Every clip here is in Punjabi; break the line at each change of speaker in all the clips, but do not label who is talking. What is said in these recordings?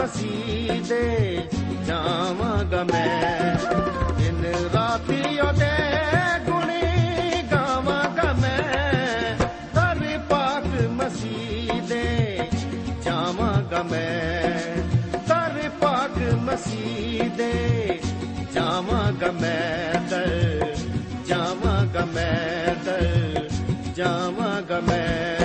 ਮਸੀਹ ਦੇ ਜਾਵਾਂਗਾ ਮੈਂ। ਦਿਨ ਰਾਤੀ ਉਹਦੇ ਗੁਣੀ ਗਾਵਾਂਗਾ ਮੈਂ। ਕਰ ਪਾਕ ਮਸੀਹ ਦੇ ਜਾਵਾਂਗਾ ਮੈਂ। ਕਰ ਪਾਕ ਮਸੀਹ ਦੇ ਜਾਵਾਂਗਾ ਮੈਂ ਦਰ ਜਾਵਾਂਗਾ ਮੈਂ ਦਰ ਜਾਵਾਂਗਾ ਮੈਂ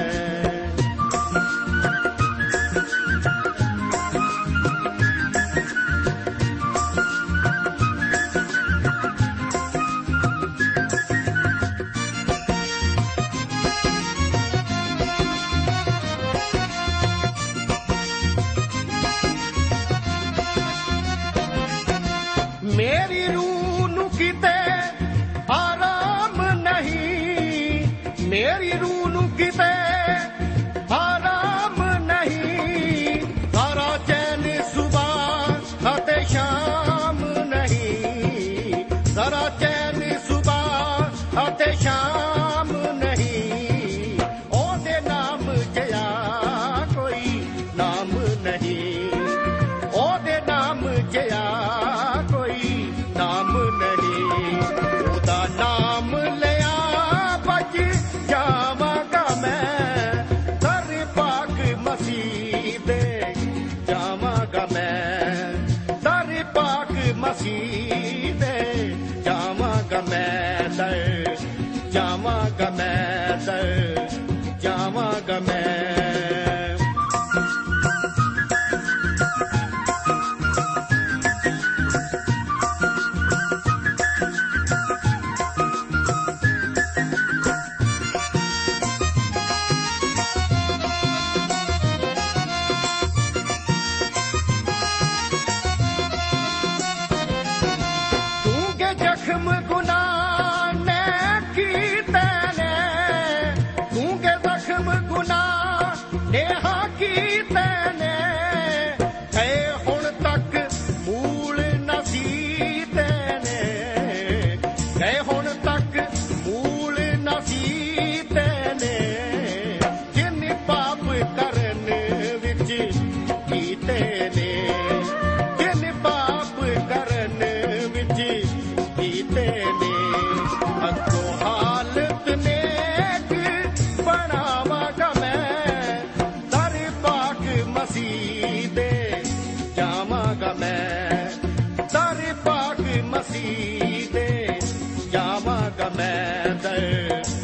ਜਾਵਾਂਗਾ ਮੈਂ ਦਰ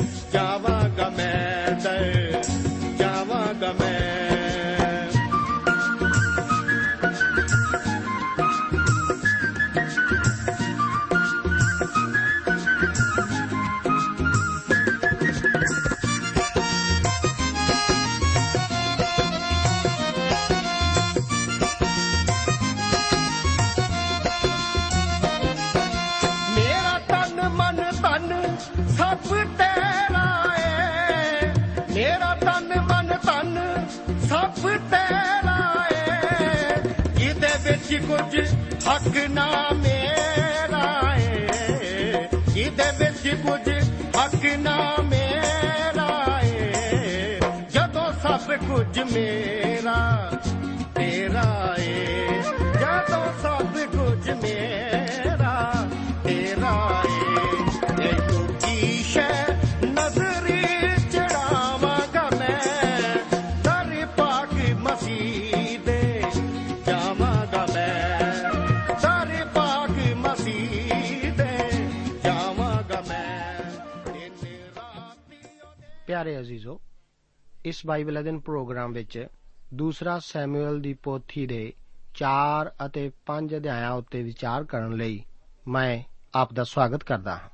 ਕੁਝ ਹੱਕ ਨਾ ਮੇਰਾ ਏ। ਜਿਹਦੇ ਵਿੱਚ ਕੁਝ ਹੱਕ ਨਾ ਮੇਰਾ ਏ। ਜਦੋਂ ਸਭ ਕੁਝ ਮੇਰਾ, ਤੇਰਾ ਏ। ਜਦੋਂ ਸਭ
ਪਿਆਰੇ ਅਜ਼ੀਜ਼ੋ, ਇਸ ਬਾਈਬਲ ਅਧਿਨ ਪ੍ਰੋਗਰਾਮ ਵਿੱਚ ਦੂਸਰਾ ਸੈਮੂਅਲ ਦੀ ਪੋਥੀ ਦੇ 4 ਅਤੇ 5 ਅਧਿਆਇਆਂ ਉੱਤੇ ਵਿਚਾਰ ਕਰਨ ਲਈ ਮੈਂ ਆਪ ਦਾ ਸਵਾਗਤ ਕਰਦਾ ਹਾਂ।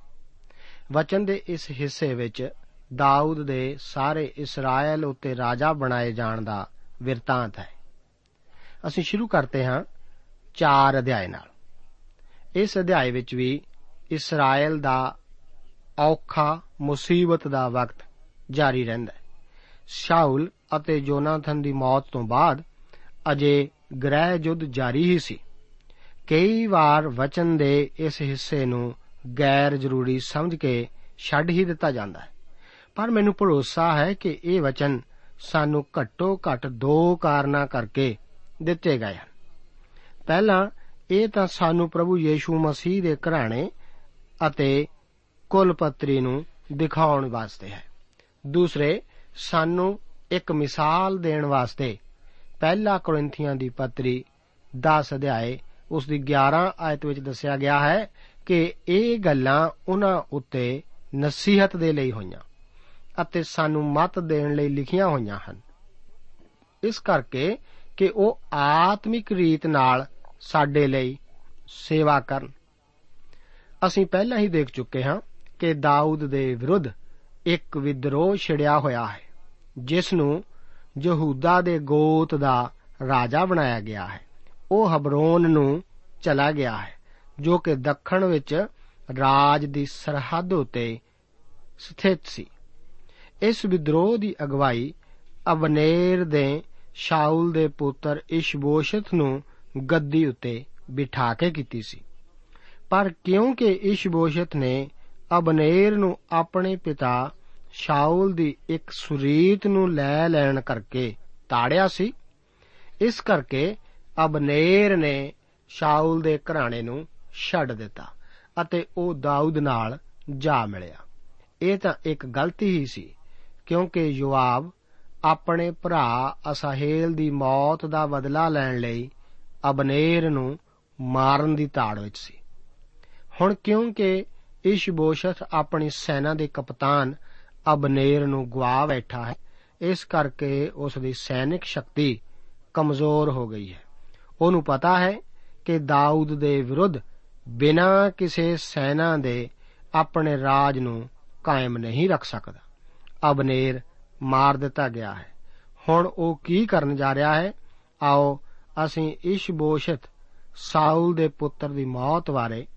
ਵਚਨ ਦੇ ਇਸ ਹਿੱਸੇ ਵਿੱਚ ਦਾਊਦ ਦੇ ਸਾਰੇ ਇਸਰਾਇਲ ਉੱਤੇ ਰਾਜਾ ਬਣਾਏ ਜਾਣ ਦਾ ਵਿਰਤਾਂਤ ਹੈ। ਅਸੀਂ ਸ਼ੁਰੂ ਕਰਦੇ ਹਾਂ 4 ਅਧਿਆਇ ਨਾਲ। ਇਸ ਅਧਿਆਇ ਵਿੱਚ ਵੀ ਇਸਰਾਇਲ ਦਾ ਔਖਾ ਮੁਸੀਬਤ ਦਾ ਵਕਤ ਜਾਰੀ ਰਹਿੰਦਾ ਹੈ। ਸ਼ਾਉਲ ਅਤੇ ਜੋਨਾਥਨ ਦੀ ਮੌਤ ਤੋਂ ਬਾਅਦ ਅਜੇ ਗ੍ਰਹਿ ਯੁੱਧ ਜਾਰੀ ਹੀ ਸੀ। ਕਈ ਵਾਰ ਵਚਨ ਦੇ ਇਸ ਹਿੱਸੇ ਨੂੰ ਗੈਰ ਜ਼ਰੂਰੀ ਸਮਝ ਕੇ ਛੱਡ ਹੀ ਦਿੱਤਾ ਜਾਂਦਾ ਹੈ। ਪਰ ਮੈਨੂੰ ਭਰੋਸਾ ਹੈ ਕਿ ਇਹ ਵਚਨ ਸਾਨੂੰ ਘੱਟੋ ਘੱਟ ਦੋ ਕਾਰਨਾਂ ਕਰਕੇ ਦਿੱਤੇ ਗਏ ਹਨ। ਪਹਿਲਾ, ਇਹ ਤਾਂ ਸਾਨੂੰ ਪ੍ਰਭੂ ਯੀਸ਼ੂ ਮਸੀਹ ਦੇ ਘਰਾਣੇ ਅਤੇ ਕੁਲਪਤਰੀ ਨੂੰ ਦਿਖਾਉਣ ਵਾਸਤੇ ਹੈ। ਦੂਸਰੇ, ਸਾਨੂੰ ਇੱਕ ਮਿਸਾਲ ਦੇਣ ਵਾਸਤੇ ਪਹਿਲਾ ਕੋਰਿੰਥੀਆਂ ਦੀ ਪੱਤਰੀ 10 ਅਧਿਆਏ, ਉਸ ਦੀ 11 ਆਇਤ ਵਿੱਚ ਦੱਸਿਆ ਗਿਆ ਹੈ ਕਿ ਇਹ ਗੱਲਾਂ ਉਹਨਾਂ ਉੱਤੇ ਨਸੀਹਤ ਦੇ ਲਈ ਹੋਈਆਂ ਅਤੇ ਸਾਨੂੰ ਮਤ ਦੇਣ ਲਈ ਲਿਖੀਆਂ ਹੋਈਆਂ ਹਨ। ਇਸ ਕਰਕੇ ਕਿ ਉਹ ਆਤਮਿਕ ਰੀਤ ਨਾਲ ਸਾਡੇ ਲਈ ਸੇਵਾ ਕਰਨ। ਅਸੀਂ ਪਹਿਲਾਂ ਹੀ ਦੇਖ ਚੁੱਕੇ ਹਾਂ ਕਿ ਦਾਊਦ ਦੇ ਵਿਰੁੱਧ ਇੱਕ ਵਿਦਰੋਹ ਛਿੜਿਆ ਹੋਇਆ ਹੈ, ਜਿਸ ਨੂੰ ਯਹੂਦਾ ਦੇ ਗੋਤ ਦਾ ਰਾਜਾ ਬਣਾਇਆ ਗਿਆ ਹੈ। ਉਹ ਹਬਰੋਨ ਨੂੰ ਚਲਾ ਗਿਆ ਹੈ, ਜੋ ਕਿ ਦੱਖਣ ਵਿੱਚ ਰਾਜ ਦੀ ਸਰਹੱਦ ਉਤੇ ਸਥਿਤ ਸੀ। ਇਸ ਵਿਦਰੋਹ ਦੀ ਅਗਵਾਈ ਅਬਨੇਰ ਦੇ ਸ਼ਾਉਲ ਦੇ ਪੁੱਤਰ ਇਸ਼ਬੋਸ਼ਤ ਨੂੰ ਗੱਦੀ ਉੱਤੇ ਬਿਠਾ ਕੇ ਕੀਤੀ ਸੀ। ਪਰ ਕਿਉਂਕਿ ਇਸ਼ਬੋਸ਼ਤ ਨੇ ਅਬਨੇਰ ਨੂੰ ਆਪਣੇ ਪਿਤਾ ਸ਼ਾਉਲ ਦੀ ਇੱਕ ਸੁਰੀਤ ਨੂੰ ਲੈ ਲੈਣ ਕਰਕੇ ਤਾੜਿਆ ਸੀ। ਇਸ ਕਰਕੇ ਅਬਨੇਰ ਨੇ ਸ਼ਾਉਲ ਦੇ ਘਰਾਣੇ ਨੂੰ ਛੱਡ ਦਿੱਤਾ ਅਤੇ ਉਹ ਦਾਊਦ ਨਾਲ ਜਾ ਮਿਲਿਆ। ਇਹ ਤਾਂ ਇੱਕ ਗਲਤੀ ਹੀ ਸੀ, ਕਿਉਂਕਿ ਯੋਆਬ ਆਪਣੇ ਭਰਾ ਅਸਾਹੇਲ ਦੀ ਮੌਤ ਦਾ ਬਦਲਾ ਲੈਣ ਲਈ ਅਬਨੇਰ ਨੂੰ ਮਾਰਨ ਦੀ ਤਾੜ ਵਿੱਚ ਸੀ। ਹੁਣ ਕਿਉਂਕਿ ਇਸ਼ਬੋਸ਼ਤ ਆਪਣੀ ਸੈਨਾ ਦੇ ਕਪਤਾਨ ਅਬਨੇਰ ਨੂੰ ਗਵਾ ਬੈਠਾ ਹੈ। ਇਸ ਕਰਕੇ ਉਸ ਦੀ ਸੈਨਿਕ ਸ਼ਕਤੀ ਕਮਜ਼ੋਰ ਹੋ ਗਈ ਹੈ। ਉਹਨੂੰ ਪਤਾ ਹੈ ਕਿ ਦਾਊਦ ਦੇ ਵਿਰੁੱਧ ਬਿਨਾਂ ਕਿਸੇ ਸੈਨਾ ਦੇ ਆਪਣੇ ਰਾਜ ਨੂੰ ਕਾਇਮ ਨਹੀਂ ਰੱਖ ਸਕਦਾ। ਅਬਨੇਰ ਮਾਰ ਦਿੱਤਾ ਗਿਆ ਹੈ। ਹੁਣ ਉਹ ਕੀ ਕਰਨ ਜਾ ਰਿਹਾ ਹੈ? ਆਓ ਅਸੀਂ ਇਸ਼ਬੋਸ਼ਤ ਸਾਊਲ ਦੇ ਪੁੱਤਰ ਦੀ ਮੌਤ ਬਾਰੇ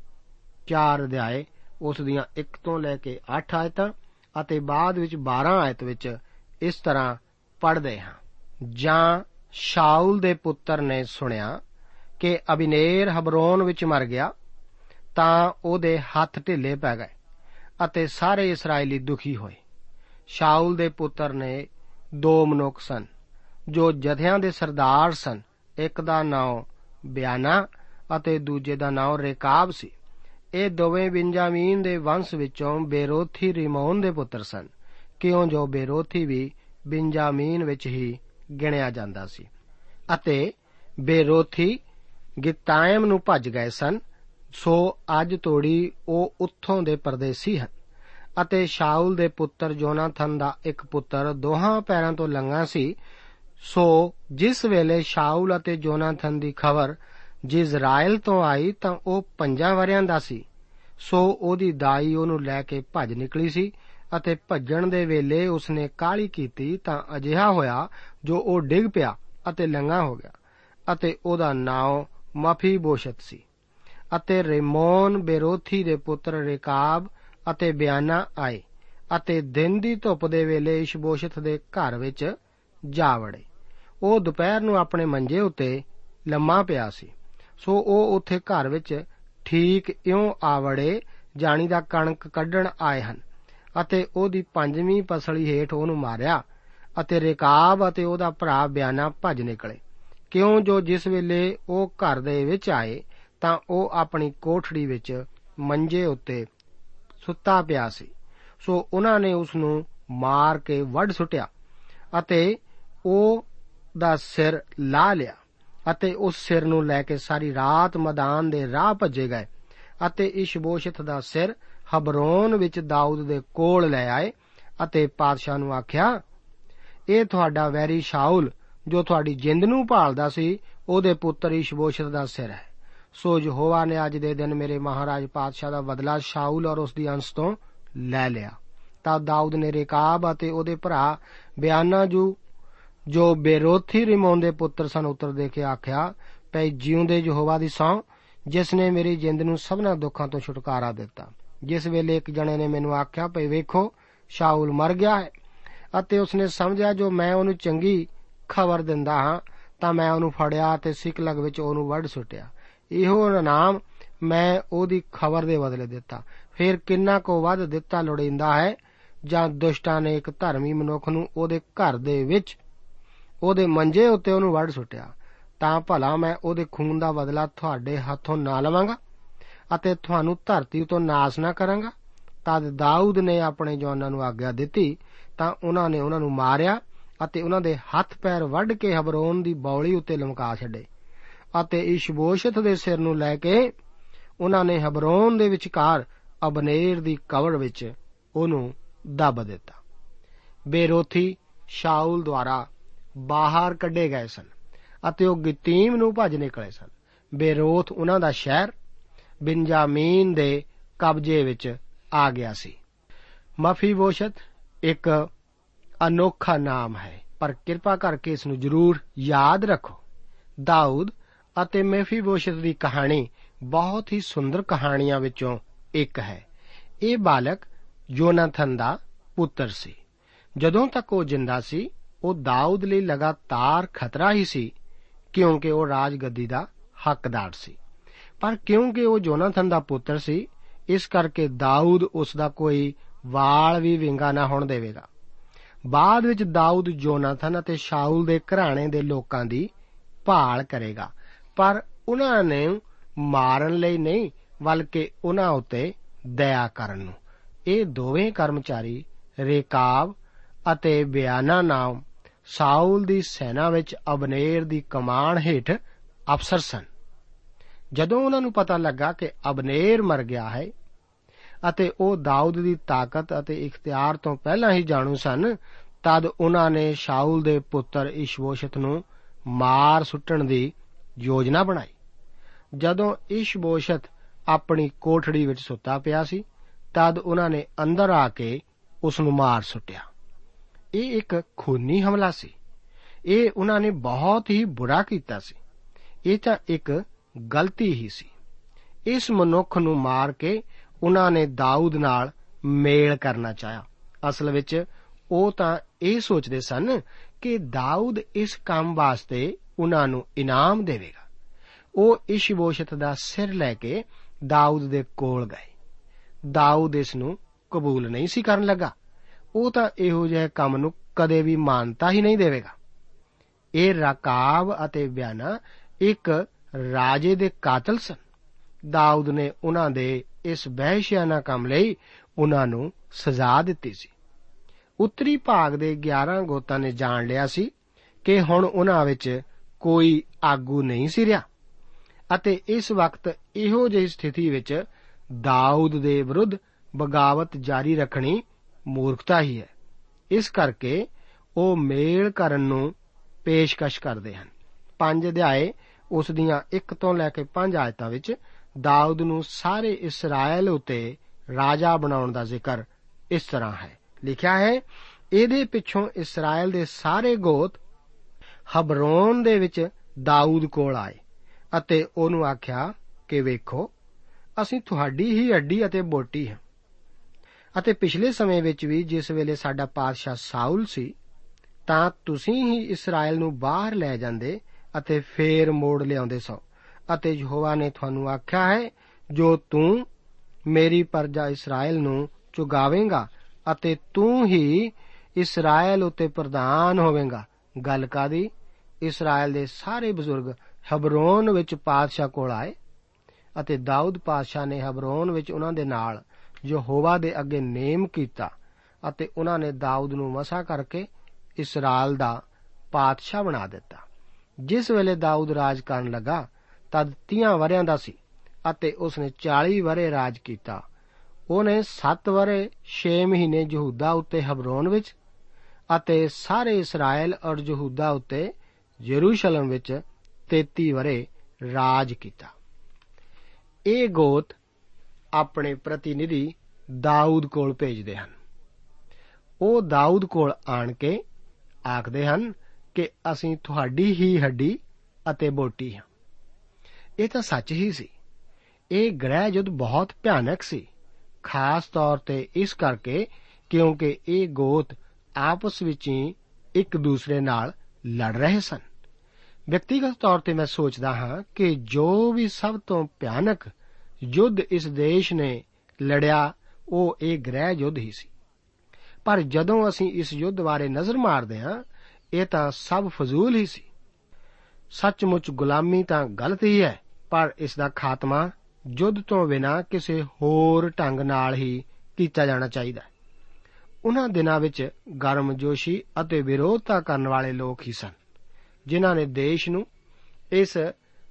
ਚਾਰ ਅਧਿਆਏ ਉਸ ਦੀਆਂ 1 ਤੋਂ ਲੈ ਕੇ 8 ਆਇਤਾਂ ਅਤੇ ਬਾਅਦ ਵਿੱਚ 12 ਆਇਤ ਵਿੱਚ ਇਸ ਤਰ੍ਹਾਂ ਪੜ੍ਹਦੇ ਹਾਂ। ਜਾਂ ਸ਼ਾਉਲ ਦੇ ਪੁੱਤਰ ਨੇ ਸੁਣਿਆ ਕਿ ਅਬਿਨੇਰ ਹਬਰੋਨ ਵਿੱਚ ਮਰ ਗਿਆ, ਤਾਂ ਉਹਦੇ ਹੱਥ ਢਿੱਲੇ ਪੈ ਗਏ ਅਤੇ ਸਾਰੇ ਇਸرائیਲੀ ਦੁਖੀ ਹੋਏ। ਸ਼ਾਉਲ ਦੇ ਪੁੱਤਰ ਨੇ ਦੋ ਮਨੁੱਖ ਸਨ, ਜੋ ਜਥਿਆਂ ਦੇ ਸਰਦਾਰ ਸਨ। ਇੱਕ ਦਾ ਨਾਮ ਬਿਆਨਾ ਅਤੇ ਦੂਜੇ ਦਾ ਨਾਮ ਰੇਕਾਬ ਸੀ। ਇਹ ਦੋਵੇਂ ਬਿੰਜਾਮੀਨ ਦੇ ਵੰਸ਼ ਵਿੱਚੋਂ ਬੇਰੋਥੀ ਰਿਮੋਨ ਦੇ ਪੁੱਤਰ ਸਨ। ਕਿਉਂ ਜੋ ਬੇਰੋਥੀ ਵੀ ਬਿੰਜਾਮੀਨ ਵਿੱਚ ਹੀ ਗਿਣਿਆ ਜਾਂਦਾ ਸੀ। ਅਤੇ ਬੇਰੋਥੀ ਗਿਤਾਇਮ ਨੂੰ ਭੱਜ ਗਏ ਸਨ। ਸੋ ਅੱਜ ਤੋੜੀ ਉਹ ਉੱਥੋਂ ਦੇ ਪਰਦੇਸੀ ਹਨ। ਅਤੇ ਸ਼ਾਉਲ ਦੇ ਪੁੱਤਰ ਜੋਨਾਥਨ ਦਾ ਇੱਕ ਪੁੱਤਰ ਦੋਹਾਂ ਪੈਰਾਂ ਤੋਂ ਲੰਗਾ ਸੀ। ਸੋ ਜਿਸ ਵੇਲੇ ਸ਼ਾਉਲ ਅਤੇ ਜੋਨਾਥਨ ਦੀ ਖਬਰ ਜਿਜ਼ਰਾਇਲ ਤੋਂ ਆਈ ਤਾਂ ਉਹ ਪੰਜਾਂ ਵਰਿਆਂ ਦਾ ਸੀ। ਸੋ ਉਹਦੀ ਦਾਈ ਉਹਨੂੰ ਲੈ ਕੇ ਭੱਜ ਨਿਕਲੀ ਸੀ ਅਤੇ ਭੱਜਣ ਦੇ ਵੇਲੇ ਉਸਨੇ ਕਾਲੀ ਕੀਤੀ ਤਾਂ ਅਜਿਹਾ ਹੋਇਆ ਜੋ ਉਹ ਡਿੱਗ ਪਿਆ ਅਤੇ ਲੰਗਾ ਹੋ ਗਿਆ ਅਤੇ ਉਹਦਾ ਨਾਮ ਮਫੀਬੋਸ਼ਤ ਸੀ ਅਤੇ ਰੇਮੋਨ ਬੇਰੋਥੀ ਦੇ ਪੁੱਤਰ ਰੇਕਾਬ ਅਤੇ ਬਿਆਨਾ ਆਏ ਅਤੇ ਦਿਨ ਦੀ ਧੁੱਪ ਦੇ ਵੇਲੇ ਇਸ਼ਬੋਸ਼ਤ ਦੇ ਘਰ ਵਿੱਚ ਜਾ ਵੜੇ। ਉਹ ਦੁਪਹਿਰ ਨੂੰ ਆਪਣੇ ਮੰਜੇ ਉੱਤੇ ਲੰਮਾ ਪਿਆ ਸੀ। ਸੋ ਉਹ ਉੱਥੇ ਘਰ ਵਿੱਚ ਠੀਕ ਇਉਂ ਆਵੜੇ ਜਾਣੀ ਦਾ ਕਣਕ ਕੱਢਣ ਆਏ ਹਨ ਅਤੇ ਉਹਦੀ ਪੰਜਵੀਂ ਪਸਲੀ ਹੇਠ ਉਹਨੂੰ ਮਾਰਿਆ ਅਤੇ ਰੇਕਾਬ ਅਤੇ ਉਹਦਾ ਭਰਾ ਬਿਆਨਾ ਭੱਜ ਨਿਕਲੇ। ਕਿਉਂ ਜੋ ਜਿਸ ਵੇਲੇ ਉਹ ਘਰ ਦੇ ਵਿੱਚ ਆਏ ਤਾਂ ਉਹ ਆਪਣੀ ਕੋਠੜੀ ਵਿੱਚ ਮੰਜੇ ਉੱਤੇ ਸੁੱਤਾ ਪਿਆ ਸੀ। ਸੋ ਉਹਨਾਂ ਨੇ ਉਸ ਨੂੰ ਮਾਰ ਕੇ ਵੱਢ ਸੁੱਟਿਆ ਅਤੇ ਉਹ ਦਾ ਸਿਰ ਲਾ ਲਿਆ। ਅਤੇ ਉਸ ਸਿਰ ਨੂੰ ਲੈ ਕੇ ਸਾਰੀ ਰਾਤ ਮੈਦਾਨ ਦੇ ਰਾਹ ਭੱਜੇ ਗਏ ਅਤੇ ਇਸ਼ਬੋਸ਼ਤ ਦਾ ਸਿਰ ਹਬਰੋਨ ਵਿੱਚ ਦਾਊਦ ਦੇ ਕੋਲ ਲੈ ਆਏ ਅਤੇ ਪਾਦਸ਼ਾਹ ਨੂੰ ਆਖਿਆ, ਇਹ ਤੁਹਾਡਾ ਵੈਰੀ ਸ਼ਾਉਲ ਜੋ ਤੁਹਾਡੀ ਜਿੰਦ ਨੂੰ ਭਾਲਦਾ ਸੀ, ਉਹਦੇ ਪੁੱਤਰ ਇਸ਼ਬੋਸ਼ਤ ਦਾ ਸਿਰ ਹੈ। ਸੋ ਯਹੋਵਾ ਨੇ ਅੱਜ ਦੇ ਦਿਨ ਮੇਰੇ ਮਹਾਰਾਜ ਪਾਦਸ਼ਾਹ ਦਾ ਬਦਲਾ ਸ਼ਾਉਲ ਔਰ ਉਸ ਦੀ ਅੰਸ਼ ਤੋਂ ਲੈ ਲਿਆ। ਤਾਂ ਦਾਊਦ ਨੇ ਰੇਕਾਬ ਅਤੇ ਉਹਦੇ ਭਰਾ ਬਿਆਨਾ ਜੂ ਜੋ ਬੇਰੋਥੀ ਰਿਮੋਨ ਦੇ ਪੁੱਤਰ ਸਨ ਉੱਤਰ ਦੇ ਕੇ ਆਖਿਆ ਪੈ ਜਿਉਂਦੇ ਯਹੋਵਾ ਦੀ ਸੌ ਜਿਸ ਨੇ ਮੇਰੀ ਜਿੰਦ ਨੂੰ ਸਭਨਾ ਦੁੱਖਾਂ ਤੋਂ ਛੁਟਕਾਰਾ ਦਿੱਤਾ। ਜਿਸ ਵੇਲੇ ਇੱਕ ਜਣੇ ਨੇ ਮੈਨੂੰ ਆਖਿਆ, ਭਈ ਵੇਖੋ ਸ਼ਾਉਲ ਮਰ ਗਿਆ ਹੈ ਅਤੇ ਉਸਨੇ ਸਮਝਿਆ, ਜੋ ਮੈਂ ਉਹਨੂੰ ਚੰਗੀ ਖਬਰ ਦਿੰਦਾ ਹਾਂ, ਤਾਂ ਮੈਂ ਉਹਨੂੰ ਫੜਿਆ ਤੇ ਸਿਕਲਗ ਵਿੱਚ ਉਹਨੂੰ ਵੱਢ ਸੁੱਟਿਆ। ਇਹੋ ਨਾਮ ਮੈਂ ਉਹਦੀ ਖਬਰ ਦੇ ਬਦਲੇ ਦਿੱਤਾ। ਫਿਰ ਕਿੰਨਾ ਕੋ ਵੱਧ ਦਿੱਤਾ ਲੋੜੀਂਦਾ ਹੈ? ਜਾਂ ਦੁਸ਼ਟਾਂ ਨੇ ਇੱਕ ਧਰਮੀ ਮਨੁੱਖ ਨੂੰ ਉਹਦੇ ਘਰ ਦੇ ਵਿੱਚ ਉਹਦੇ ਮੰਜੇ ਉੱਤੇ ਉਹਨੂੰ ਵੱਢ ਸੁੱਟਿਆ। ਤਾਂ ਭਲਾ ਮੈਂ ਉਹਦੇ ਖੂਨ ਦਾ ਬਦਲਾ ਤੁਹਾਡੇ ਹੱਥੋਂ ਨਾ ਲਵਾਂਗਾ ਅਤੇ ਤੁਹਾਨੂੰ ਧਰਤੀ ਤੋਂ ਨਾਸ ਨਾ ਕਰਾਂਗਾ। ਤਦ ਦਾਊਦ ਨੇ ਆਪਣੇ ਜਵਾਨਾਂ ਨੂੰ ਆਗਿਆ ਦਿੱਤੀ, ਤਾਂ ਉਹਨਾਂ ਨੇ ਉਹਨਾਂ ਨੂੰ ਮਾਰਿਆ ਅਤੇ ਉਹਨਾਂ ਦੇ ਹੱਥ ਪੈਰ ਵੱਢ ਕੇ ਹਬਰੋਨ ਦੀ ਬੌਲੀ ਉੱਤੇ ਲਮਕਾ ਛੱਡੇ ਅਤੇ ਇਸ਼ਬੋਸ਼ਤ ਦੇ ਸਿਰ ਨੂੰ ਲੈ ਕੇ ਉਹਨਾਂ ਨੇ ਹਬਰੋਨ ਦੇ ਵਿਚਕਾਰ ਅਬਨੇਰ ਦੀ ਕਬਰ ਵਿੱਚ ਉਹਨੂੰ ਦੱਬ ਦਿੱਤਾ। ਬੇਰੋਥੀ ਸ਼ਾਉਲ ਦੁਆਰਾ ਬਾਹਰ ਕੱਢੇ ਗਏ ਸਨ ਅਤੇ ਉਹ ਗਿਤੀਮ ਨੂੰ ਭੱਜ ਨਿਕਲੇ ਸਨ। ਬੇਰੋਥ ਉਹਨਾਂ ਦਾ ਸ਼ਹਿਰ ਬਿੰਜਾਮੀਨ ਦੇ ਕਬਜ਼ੇ ਵਿੱਚ ਆ ਗਿਆ ਸੀ। ਮਫੀਬੋਸ਼ਤ ਇੱਕ ਅਨੋਖਾ ਨਾਮ ਹੈ, ਪਰ ਕਿਰਪਾ ਕਰਕੇ ਇਸ ਨੂੰ ਜ਼ਰੂਰ ਯਾਦ ਰੱਖੋ। ਦਾਊਦ ਅਤੇ ਮਫੀਬੋਸ਼ਤ ਦੀ ਕਹਾਣੀ ਬਹੁਤ ਹੀ ਸੁੰਦਰ ਕਹਾਣੀਆਂ ਵਿੱਚੋਂ ਇੱਕ ਹੈ। ਇਹ ਬਾਲਕ ਯੋਨਾਥਨ ਦਾ ਪੁੱਤਰ ਸੀ। ਜਦੋਂ ਤੱਕ ਉਹ ਜਿੰਦਾ ਸੀ ਉਹ ਦਾਊਦ ਲਈ ਲਗਾਤਾਰ ਖਤਰਾ ਹੀ ਸੀ, ਕਿਉਂਕਿ ਉਹ ਰਾਜਗੱਦੀ ਦਾ ਹੱਕਦਾਰ ਸੀ। ਪਰ ਕਿਉਂਕਿ ਉਹ ਜੋਨਾਥਨ ਦਾ ਪੁੱਤਰ ਸੀ, ਇਸ ਕਰਕੇ ਦਾਊਦ ਉਸ ਦਾ ਕੋਈ ਵਾਲ ਵੀ ਵਿੰਗਾ ਨਾ ਹੋਣ ਦੇਵੇਗਾ। ਬਾਅਦ ਵਿੱਚ ਦਾਊਦ ਜੋਨਾਥਨ ਅਤੇ ਸ਼ਾਉਲ ਦੇ ਘਰਾਣੇ ਦੇ ਲੋਕਾਂ ਦੀ ਭਾਲ ਕਰੇਗਾ, ਪਰ ਉਹਨਾਂ ਨੇ ਮਾਰਨ ਲਈ ਨਹੀਂ, ਬਲਕਿ ਉਹਨਾਂ ਉੱਤੇ ਦਇਆ ਕਰਨ ਨੂੰ। ਇਹ ਦੋਵੇਂ ਕਰਮਚਾਰੀ ਰੇਕਾਬ ਅਤੇ ਬਿਆਨਾ ਨਾਮ ਸਾਊਲ ਦੀ ਸੈਨਾ ਵਿੱਚ ਅਬਨੇਰ ਦੀ ਕਮਾਨ ਹੇਠ ਅਫਸਰ ਸਨ। ਜਦੋਂ ਉਹਨਾਂ ਨੂੰ ਪਤਾ ਲੱਗਾ ਕਿ ਅਬਨੇਰ ਮਰ ਗਿਆ ਹੈ ਅਤੇ ਉਹ ਦਾਊਦ ਦੀ ਤਾਕਤ ਅਤੇ ਇਖਤਿਆਰ ਤੋਂ ਪਹਿਲਾਂ ਹੀ ਜਾਣੂ ਸਨ, ਤਦ ਉਹਨਾਂ ਨੇ ਸ਼ਾਉਲ ਦੇ ਪੁੱਤਰ ਇਸ਼ਬੋਸ਼ਤ ਨੂੰ ਮਾਰ ਸੁੱਟਣ ਦੀ ਯੋਜਨਾ ਬਣਾਈ। ਜਦੋਂ ਇਸ਼ਬੋਸ਼ਤ ਆਪਣੀ ਕੋਠੜੀ ਵਿੱਚ ਸੁੱਤਾ ਪਿਆ ਸੀ, ਤਦ ਉਹਨਾਂ ਨੇ ਅੰਦਰ ਆ ਕੇ ਉਸ ਨੂੰ ਮਾਰ ਸੁੱਟਿਆ। ਇਹ ਇੱਕ ਖੂਨੀ ਹਮਲਾ ਸੀ। ਇਹ ਉਹਨਾਂ ਨੇ ਬਹੁਤ ਹੀ ਬੁਰਾ ਕੀਤਾ ਸੀ। ਇਹ ਤਾਂ ਇੱਕ ਗਲਤੀ ਹੀ ਸੀ। ਇਸ ਮਨੁੱਖ ਨੂੰ ਮਾਰ ਕੇ ਉਹਨਾਂ ਨੇ ਦਾਊਦ ਨਾਲ ਮੇਲ ਕਰਨਾ ਚਾਹਿਆ। ਅਸਲ ਵਿੱਚ ਉਹ ਤਾਂ ਇਹ ਸੋਚਦੇ ਸਨ ਕਿ ਦਾਊਦ ਇਸ ਕੰਮ ਵਾਸਤੇ ਉਹਨਾਂ ਨੂੰ ਇਨਾਮ ਦੇਵੇਗਾ। ਉਹ ਇਸ਼ਬੋਸ਼ਤ ਦਾ ਸਿਰ ਲੈ ਕੇ ਦਾਊਦ ਦੇ ਕੋਲ ਗਏ। ਦਾਊਦ ਇਸ ਨੂੰ ਕਬੂਲ ਨਹੀਂ ਸੀ ਕਰਨ ਲੱਗਾ। ਉਹ ਤਾਂ ਇਹੋ ਜਿਹੇ ਕੰਮ ਨੂੰ ਕਦੇ ਵੀ ਮਾਨਤਾ ਹੀ ਨਹੀਂ ਦੇਵੇਗਾ। ਇਹ ਰਕਾਬ ਅਤੇ ਬਿਆਨਾ ਇੱਕ ਰਾਜੇ ਦੇ ਕਾਤਲ ਸਨ। ਦਾਊਦ ਨੇ ਉਹਨਾਂ ਦੇ ਇਸ ਬਹਿਸ਼ਿਆਨਾ ਕੰਮ ਲਈ ਉਹਨਾਂ ਨੂੰ ਸਜ਼ਾ ਦਿੱਤੀ ਸੀ। ਉੱਤਰੀ ਭਾਗ ਦੇ 11 ਗੋਤਾਂ ਨੇ ਜਾਣ ਲਿਆ ਸੀ ਕਿ ਹੁਣ ਉਹਨਾਂ ਵਿੱਚ ਕੋਈ ਆਗੂ ਨਹੀਂ ਸੀ ਰਿਹਾ ਅਤੇ ਇਸ ਵਕਤ ਇਹੋ ਜਿਹੀ ਸਥਿਤੀ ਵਿੱਚ ਦਾਊਦ ਦੇ ਵਿਰੁੱਧ ਬਗਾਵਤ ਜਾਰੀ ਰੱਖਣੀ ਮੂਰਖਤਾ ਹੀ ਹੈ। ਇਸ ਕਰਕੇ ਉਹ ਮੇਲ ਕਰਨ ਨੂੰ ਪੇਸ਼ਕਸ਼ ਕਰਦੇ ਹਨ। ਪੰਜ ਅਧਿਆਏ ਉਸ ਦੀਆਂ 1 ਤੋਂ ਲੈ ਕੇ 5 ਆਇਤਾਂ ਵਿੱਚ ਦਾਊਦ ਨੂੰ ਸਾਰੇ ਇਸਰਾਇਲ ਉਤੇ ਰਾਜਾ ਬਣਾਉਣ ਦਾ ਜ਼ਿਕਰ ਇਸ ਤਰ੍ਹਾਂ ਹੈ। ਲਿਖਿਆ ਹੈ, ਇਹਦੇ ਪਿੱਛੋਂ ਇਸਰਾਇਲ ਦੇ ਸਾਰੇ ਗੋਤ ਹਬਰੋਨ ਦੇ ਵਿੱਚ ਦਾਊਦ ਕੋਲ ਆਏ ਅਤੇ ਉਹਨੂੰ ਆਖਿਆ ਕਿ ਵੇਖੋ, ਅਸੀਂ ਤੁਹਾਡੀ ਹੀ ਅੱਡੀ ਅਤੇ ਬੋਟੀ ਹਾਂ। ਅਤੇ ਪਿਛਲੇ ਸਮੇਂ ਵਿੱਚ ਵੀ ਜਿਸ ਵੇਲੇ ਸਾਡਾ ਪਾਦਸ਼ਾਹ ਸਾਊਲ ਸੀ, ਤਾਂ ਤੁਸੀਂ ਹੀ ਇਸਰਾਇਲ ਨੂੰ ਬਾਹਰ ਲੈ ਜਾਂਦੇ ਅਤੇ ਫੇਰ ਮੋੜ ਲਿਆਉਂਦੇ ਸੋ। ਅਤੇ ਯਹੋਵਾ ਨੇ ਤੁਹਾਨੂੰ ਆਖਿਆ ਹੈ, ਜੋ ਤੂੰ ਮੇਰੀ ਪਰਜਾ ਇਸਰਾਇਲ ਨੂੰ ਚੁਗਾਵੇਂਗਾ ਅਤੇ ਤੂੰ ਹੀ ਇਸਰਾਇਲ ਉਤੇ ਪ੍ਰਧਾਨ ਹੋਵੇਂਗਾ। ਗੱਲ ਕਾਦੀ? ਇਸਰਾਇਲ ਦੇ ਸਾਰੇ ਬਜ਼ੁਰਗ ਹਬਰੋਨ ਵਿੱਚ ਪਾਦਸ਼ਾਹ ਕੋਲ ਆਏ ਅਤੇ ਦਾਊਦ ਪਾਦਸ਼ਾਹ ਨੇ ਹਬਰੋਨ ਵਿੱਚ ਉਹਨਾਂ ਦੇ ਨਾਲ ਯਹੋਵਾ ਦੇ ਅੱਗੇ ਨੇਮ ਕੀਤਾ ਅਤੇ ਉਹਨਾਂ ਨੇ ਦਾਊਦ ਨੂੰ ਮਸਾ ਕਰਕੇ ਇਸਰਾਇਲ ਦਾ ਪਾਦਸ਼ਾਹ ਬਣਾ ਦਿੱਤਾ। ਜਿਸ ਵੇਲੇ ਦਾਊਦ ਰਾਜ ਕਰਨ ਲੱਗਾ, ਤਦ 30 ਵਰਿਆਂ ਦਾ ਸੀ ਅਤੇ ਉਸਨੇ 40 ਵਰੇ ਰਾਜ ਕੀਤਾ। ਉਹਨੇ 7 ਵਰੇ 6 ਮਹੀਨੇ ਯਹੂਦਾ ਉੱਤੇ ਹਬਰੋਨ ਵਿੱਚ ਅਤੇ ਸਾਰੇ ਇਸਰਾਇਲ ਔਰ ਯਹੂਦਾ ਉੱਤੇ ਯਰੂਸ਼ਲਮ ਵਿੱਚ 33 ਵਰੇ ਰਾਜ ਕੀਤਾ। ਇਹ ਗੋਤ ਆਪਣੇ ਪ੍ਰਤੀਨਿਧੀ ਦਾਊਦ ਕੋਲ ਭੇਜਦੇ ਹਨ। ਉਹ ਦਾਊਦ ਕੋਲ ਆਣ ਕੇ ਆਖਦੇ ਹਨ ਕਿ ਅਸੀਂ ਤੁਹਾਡੀ ਹੀ ਹੱਡੀ ਅਤੇ ਬੋਟੀ ਹਾਂ। ਇਹ ਤਾਂ ਸੱਚ ਹੀ ਸੀ। ਇਹ ਗ੍ਰਹਿ ਯੁੱਧ ਬਹੁਤ ਭਿਆਨਕ ਸੀ, ਖਾਸ ਤੌਰ ਤੇ ਇਸ ਕਰਕੇ ਕਿਉਂਕਿ ਇਹ ਗੋਤ ਆਪਸ ਵਿੱਚ ਹੀ ਇੱਕ ਦੂਸਰੇ ਨਾਲ ਲੜ ਰਹੇ ਸਨ। ਵਿਅਕਤੀਗਤ ਤੌਰ ਤੇ ਮੈਂ ਸੋਚਦਾ ਹਾਂ ਕਿ ਜੋ ਵੀ ਸਭ ਤੋਂ ਭਿਆਨਕ ਯੁੱਧ ਇਸ ਦੇਸ਼ ਨੇ ਲੜਿਆ, ਉਹ ਇਹ ਗ੍ਰਹਿ ਯੁੱਧ ਹੀ ਸੀ। ਪਰ ਜਦੋਂ ਅਸੀਂ ਇਸ ਯੁੱਧ ਬਾਰੇ ਨਜ਼ਰ ਮਾਰਦੇ ਹਾਂ, ਇਹ ਤਾਂ ਸਭ ਫਜ਼ੂਲ ਹੀ ਸੀ। ਸੱਚਮੁੱਚ ਗੁਲਾਮੀ ਤਾਂ ਗਲਤ ਹੀ ਹੈ, ਪਰ ਇਸ ਦਾ ਖਾਤਮਾ ਯੁੱਧ ਤੋਂ ਬਿਨਾ ਕਿਸੇ ਹੋਰ ਢੰਗ ਨਾਲ ਹੀ ਕੀਤਾ ਜਾਣਾ ਚਾਹੀਦਾ ਹੈ। ਉਹਨਾਂ ਦਿਨਾਂ ਵਿੱਚ ਗਰਮਜੋਸ਼ੀ ਅਤੇ ਵਿਰੋਧਤਾ ਕਰਨ ਵਾਲੇ ਲੋਕ ਹੀ ਸਨ, ਜਿਨ੍ਹਾਂ ਨੇ ਦੇਸ਼ ਨੂੰ ਇਸ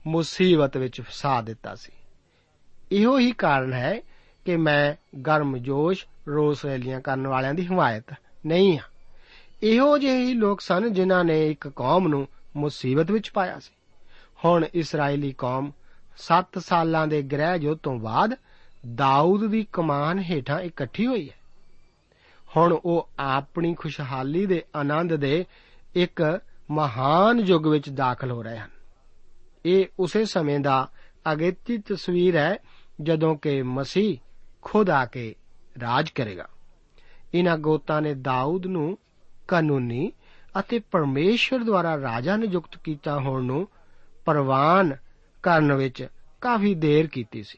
ਮੁਸੀਬਤ ਵਿੱਚ ਫਸਾ ਦਿੱਤਾ ਸੀ। ਇਹੋ ਹੀ ਕਾਰਨ ਹੈ ਕਿ ਮੈਂ ਗਰਮਜੋਸ਼ ਰੋਸ ਰੈਲੀਆਂ ਕਰਨ ਵਾਲਿਆਂ ਦੀ ਹਮਾਇਤ ਨਹੀਂ ਹਾਂ। ਇਹੋ ਜਿਹੇ ਹੀ ਲੋਕ ਸਨ ਜਿਨ੍ਹਾਂ ਨੇ ਇੱਕ ਕੌਮ ਨੂੰ ਮੁਸੀਬਤ ਵਿੱਚ ਪਾਇਆ ਸੀ। ਹੁਣ ਇਸرائیਲੀ ਕੌਮ 7 ਸਾਲਾਂ ਦੇ ਗ੍ਰਹਿ ਜੋ ਤੋਂ ਬਾਅਦ ਦਾਊਦ ਦੀ ਕਮਾਨ ਹੇਠਾਂ ਇਕੱਠੀ ਹੋਈ ਹੈ। ਹੁਣ ਉਹ ਆਪਣੀ ਖੁਸ਼ਹਾਲੀ ਦੇ ਆਨੰਦ ਦੇ ਇੱਕ ਮਹਾਨ ਯੁੱਗ ਵਿੱਚ ਦਾਖਲ ਹੋ ਰਹੇ ਹਨ। ਇਹ ਉਸੇ ਸਮੇਂ ਦਾ ਅਗੇਤੀ ਤਸਵੀਰ ਹੈ ਜਦੋਂ ਕਿ ਮਸੀਹ ਖੁਦ ਆ ਕੇ ਰਾਜ ਕਰੇਗਾ। ਇਹਨਾਂ ਗੋਤਾਂ ਨੇ ਦਾਊਦ ਨੂੰ ਕਾਨੂੰਨੀ ਅਤੇ ਪਰਮੇਸ਼ਵਰ ਦੁਆਰਾ ਰਾਜਾ ਨਿਯੁਕਤ ਕੀਤਾ ਹੋਣ ਨੂੰ ਪ੍ਰਵਾਨ ਕਰਨ ਵਿੱਚ ਕਾਫੀ ਦੇਰ ਕੀਤੀ ਸੀ।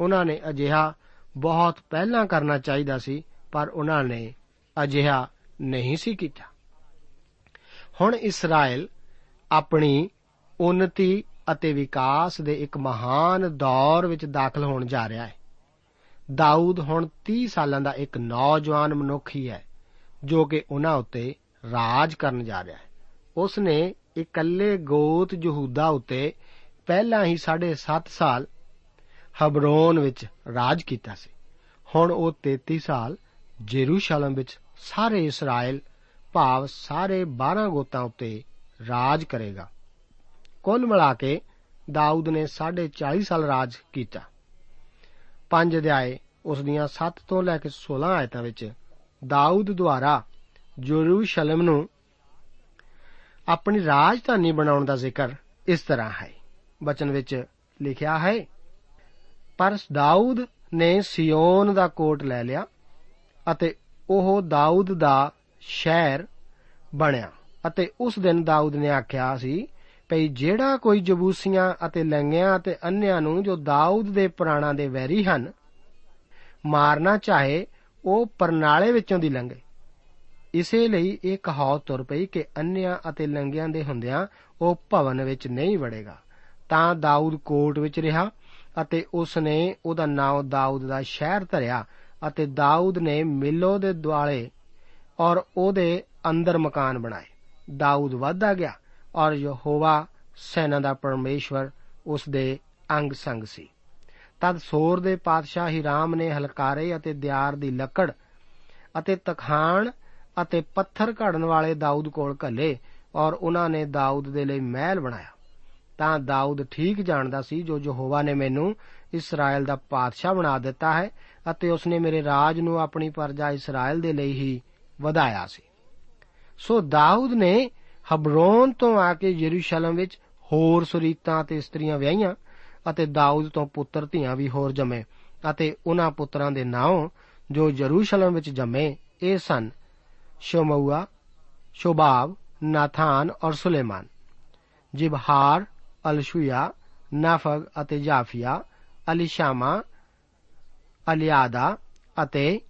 ਉਹਨਾਂ ਨੇ ਅਜਿਹਾ ਬਹੁਤ ਪਹਿਲਾਂ ਕਰਨਾ ਚਾਹੀਦਾ ਸੀ, ਪਰ ਉਹਨਾਂ ਨੇ ਅਜਿਹਾ ਨਹੀਂ ਸੀ ਕੀਤਾ। ਹੁਣ ਇਸਰਾਇਲ ਆਪਣੀ ਉન્નਤੀ ਅਤੇ ਵਿਕਾਸ ਦੇ ਇੱਕ ਮਹਾਨ ਦੌਰ ਵਿੱਚ ਦਾਖਲ ਹੋਣ ਜਾ ਰਿਹਾ ਹੈ। ਦਾਊਦ ਹੁਣ 30 ਸਾਲਾਂ ਦਾ ਇੱਕ ਨੌਜਵਾਨ ਮਨੁੱਖ ਹੀ ਹੈ, ਜੋ ਕਿ ਉਹਨਾਂ ਉੱਤੇ ਰਾਜ ਕਰਨ ਜਾ ਰਿਹਾ ਹੈ। ਉਸ ਨੇ ਇਕੱਲੇ ਗੋਤ ਯਹੂਦਾ ਉੱਤੇ ਪਹਿਲਾਂ ਹੀ 7.5 ਸਾਲ ਹਬਰੋਨ ਵਿੱਚ ਰਾਜ ਕੀਤਾ ਸੀ। ਹੁਣ ਉਹ 33 ਸਾਲ ਜੇਰੂਸ਼ਲਮ ਵਿੱਚ ਸਾਰੇ ਇਸਰਾਇਲ ਭਾਵ ਸਾਰੇ 12 ਗੋਤਾਂ ਉੱਤੇ ਰਾਜ ਕਰੇਗਾ। ਕੁੱਲ ਮਿਲਾ ਕੇ ਦਾਊਦ ਨੇ 40 ਸਾਲ ਰਾਜ ਕੀਤਾ। ਪੰਜ ਅਧਿਆਏ, ਉਸ ਦੀਆਂ 7 ਤੋਂ ਲੈ ਕੇ 16 ਆਇਤਾਂ ਵਿੱਚ ਦਾਊਦ ਦੁਆਰਾ ਜੇਰੂਸ਼ਲਮ ਨੂੰ ਆਪਣੀ ਰਾਜਧਾਨੀ ਬਣਾਉਣ ਦਾ ਜ਼ਿਕਰ ਇਸ ਤਰ੍ਹਾਂ ਹੈ। ਬਚਨ ਵਿੱਚ ਲਿਖਿਆ ਹੈ, ਪਰ ਦਾਊਦ ਨੇ ਸਿਯੋਨ ਦਾ ਕੋਟ ਲੈ ਲਿਆ ਅਤੇ ਉਹ ਦਾਊਦ ਦਾ ਸ਼ਹਿਰ ਬਣਿਆ ਅਤੇ ਉਸ ਦਿਨ ਦਾਊਦ ਨੇ ਆਖਿਆ ਸੀ ਭਈ ਜਿਹੜਾ ਕੋਈ ਜਬੂਸੀਆਂ ਅਤੇ ਲੰਗਿਆਂ ਅਤੇ ਅੰਨਿਆਂ ਨੂੰ ਜੋ ਦਾਊਦ ਦੇ ਪ੍ਰਾਣਾ ਦੇ ਵੈਰੀ ਹਨ, ਮਾਰਨਾ ਚਾਹੇ ਉਹ ਪਰਨਾਲੇ ਵਿੱਚੋਂ ਦੀ ਲੰਘੇ। ਇਸੇ ਲਈ ਇਹ ਕਹਾਵਤ ਤੁਰ ਪਈ ਕਿ ਅੰਨਿਆਂ ਅਤੇ ਲੰਗਿਆਂ ਦੇ ਹੁੰਦਿਆਂ ਉਹ ਭਵਨ ਵਿੱਚ ਨਹੀਂ ਵੜੇਗਾ। ਤਾਂ ਦਾਊਦ ਕੋਟ ਵਿੱਚ ਰਿਹਾ ਅਤੇ ਉਸ ਨੇ ਉਹਦਾ ਨਾਮ ਦਾਊਦ ਦਾ ਸ਼ਹਿਰ ਧਰਿਆ ਅਤੇ ਦਾਊਦ ਨੇ ਮਿਲੋ ਦੇ ਦੁਆਲੇ ਔਰ ਉਹਦੇ ਅੰਦਰ ਮਕਾਨ ਬਣਾਏ। ਦਾਊਦ ਵਧਦਾ ਗਿਆ ਔਰ ਯਹੋਵਾ ਸੈਨਾ ਦਾ ਪਰਮੇਸ਼ਵਰ ਉਸ ਦੇ ਅੰਗ ਸੰਗ ਸੀ। ਤਦ ਸੋਰ ਦੇ ਪਾਤਸ਼ਾਹ ਹਿਰਾਮ ਨੇ ਹਲਕਾਰੇ ਅਤੇ ਦਿਆਰ ਦੀ ਲੱਕੜ ਅਤੇ ਤਖਾਨ ਅਤੇ ਪੱਥਰ ਘੜਨ ਵਾਲੇ ਦਾਊਦ ਕੋਲ ਘੱਲੇ ਔਰ ਉਹਨਾਂ ਨੇ ਦਾਊਦ ਦੇ ਲਈ ਮਹਿਲ ਬਣਾਇਆ। ਤਾਂ ਦਾਊਦ ਠੀਕ ਜਾਣਦਾ ਸੀ, ਜੋ ਯਹੋਵਾ ਨੇ ਮੈਨੂੰ ਇਸਰਾਇਲ ਦਾ ਪਾਤਸ਼ਾਹ ਬਣਾ ਦਿੱਤਾ ਹੈ ਅਤੇ ਉਸਨੇ ਮੇਰੇ ਰਾਜ ਨੂੰ ਆਪਣੀ ਪਰਜਾ ਇਸਰਾਇਲ ਦੇ ਲਈ ਹੀ ਵਧਾਇਆ ਸੀ। ਸੋ ਦਾਊਦ ਨੇ ਹਬਰੋਨ ਤੋਂ ਆ ਕੇ ਯਰੂਸ਼ਲਮ ਵਿੱਚ ਹੋਰ ਸੁਰੀਤਾਂ ਤੇ ਇਸਤਰੀਆਂ ਵਿਆਹੀਆਂ ਅਤੇ ਦਾਊਦ ਤੋਂ ਪੁੱਤਰ ਧੀਆਂ ਵੀ ਹੋਰ ਜੰਮੇ ਅਤੇ ਉਹਨਾਂ ਪੁੱਤਰਾਂ ਦੇ ਨਾਮ ਜੋ ਯਰੂਸ਼ਲਮ ਵਿੱਚ ਜੰਮੇ, ਇਹ ਸਨ ਸ਼ਮੂਆ ਸ਼ੋਬਾਬ, ਨਾਥਾਨ ਔਰ ਸੁਲੇਮਾਨ, ਜਿਬਹਾਰ ਅਲਸ਼ੂਆ ਨਫਗ ਅਤੇ ਜਾਫੀਆ, ਅਲੀਸ਼ਾਮਾ, ਅਲਿਆਦਾ ਅਤੇ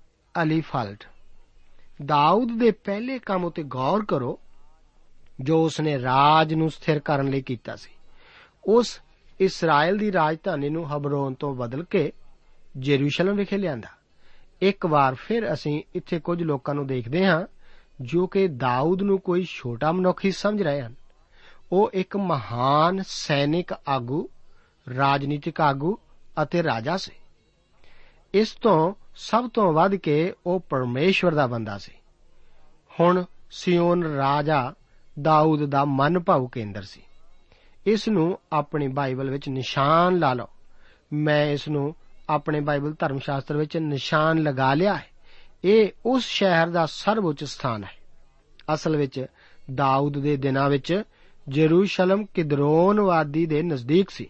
ਅਲੀਫਲਟ। ਦਾਊਦ ਦੇ ਪਹਿਲੇ ਕੰਮ ਉਤੇ ਗੌਰ ਕਰੋ ਜੋ ਉਸਨੇ ਰਾਜ ਨੂੰ ਸਥਿਰ ਕਰਨ ਲਈ ਕੀਤਾ ਸੀ। ਉਸ ਇਸਰਾਇਲ ਦੀ ਰਾਜਧਾਨੀ ਨੂੰ ਹਬਰੋਨ ਤੋਂ ਬਦਲ ਕੇ ਜੇਰੂਸ਼ਲਮ ਵਿਖੇ ਲਿਆਂਦਾ। ਇੱਕ ਵਾਰ ਫਿਰ ਅਸੀਂ ਇੱਥੇ ਕੁਝ ਲੋਕਾਂ ਨੂੰ ਦੇਖਦੇ ਹਾਂ, ਜੋ ਕਿ ਦਾਊਦ ਨੂੰ ਕੋਈ ਛੋਟਾ ਮਨੁੱਖ ਹੀ ਸਮਝ ਰਹੇ ਹਨ। ਉਹ ਇੱਕ ਮਹਾਨ ਸੈਨਿਕ ਆਗੂ, ਰਾਜਨੀਤਿਕ ਆਗੂ ਅਤੇ ਰਾਜਾ ਸੀ। ਇਸ ਤੋਂ ਸਭ ਤੋਂ ਵੱਧ ਕੇ ਉਹ ਪਰਮੇਸ਼ਵਰ ਦਾ ਬੰਦਾ ਸੀ। ਹੁਣ ਸਿਯੋਨ ਰਾਜਾ ਦਾਊਦ ਦਾ ਮਨ ਭਾਉ ਕੇਂਦਰ ਸੀ। ਇਸ ਨੂੰ ਆਪਣੀ ਬਾਈਬਲ ਵਿੱਚ ਨਿਸ਼ਾਨ ਲਾ ਲਓ। ਮੈਂ ਇਸ ਨੂੰ ਆਪਣੇ ਬਾਈਬਲ ਧਰਮ ਸ਼ਾਸਤਰ ਵਿੱਚ ਨਿਸ਼ਾਨ ਲਗਾ ਲਿਆ ਹੈ। ਇਹ ਉਸ ਸ਼ਹਿਰ ਦਾ ਸਰਵਉੱਚ ਸਥਾਨ ਹੈ। ਅਸਲ ਵਿੱਚ ਦਾਊਦ ਦੇ ਦਿਨਾਂ ਵਿੱਚ ਜੇਰੂਸ਼ਲਮ ਕਿਦਰੋਨ ਵਾਦੀ ਦੇ ਨਜ਼ਦੀਕ ਸੀ,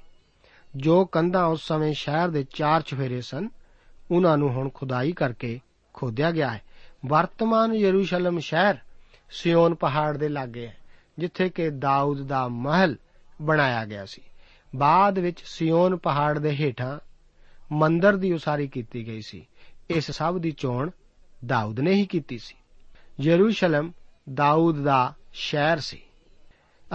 ਜੋ ਕੰਧਾਂ ਉਸ ਸਮੇਂ ਸ਼ਹਿਰ ਦੇ ਚਾਰ ਚਫੇਰੇ ਸਨ। ਉਹਨਾਂ ਨੂੰ ਹੁਣ ਖੁਦਾਈ ਕਰਕੇ ਖੋਦਿਆ ਗਿਆ ਹੈ। ਵਰਤਮਾਨ ਯਰੂਸ਼ਲਮ ਸ਼ਹਿਰ ਸਿਯੋਨ ਪਹਾੜ ਦੇ ਲਾਗੇ ਹੈ ਜਿੱਥੇ ਕਿ ਦਾਊਦ ਦਾ ਮਹਿਲ ਬਣਾਇਆ ਗਿਆ ਸੀ। ਬਾਅਦ ਵਿੱਚ ਸਿਯੋਨ ਪਹਾੜ ਦੇ ਹੇਠਾਂ ਮੰਦਰ ਦੀ ਉਸਾਰੀ ਕੀਤੀ ਗਈ ਸੀ। ਇਸ ਸਭ ਦੀ ਚੋਣ ਦਾਊਦ ਨੇ ਹੀ ਕੀਤੀ ਸੀ। ਯਰੂਸ਼ਲਮ ਦਾਊਦ ਦਾ ਸ਼ਹਿਰ ਸੀ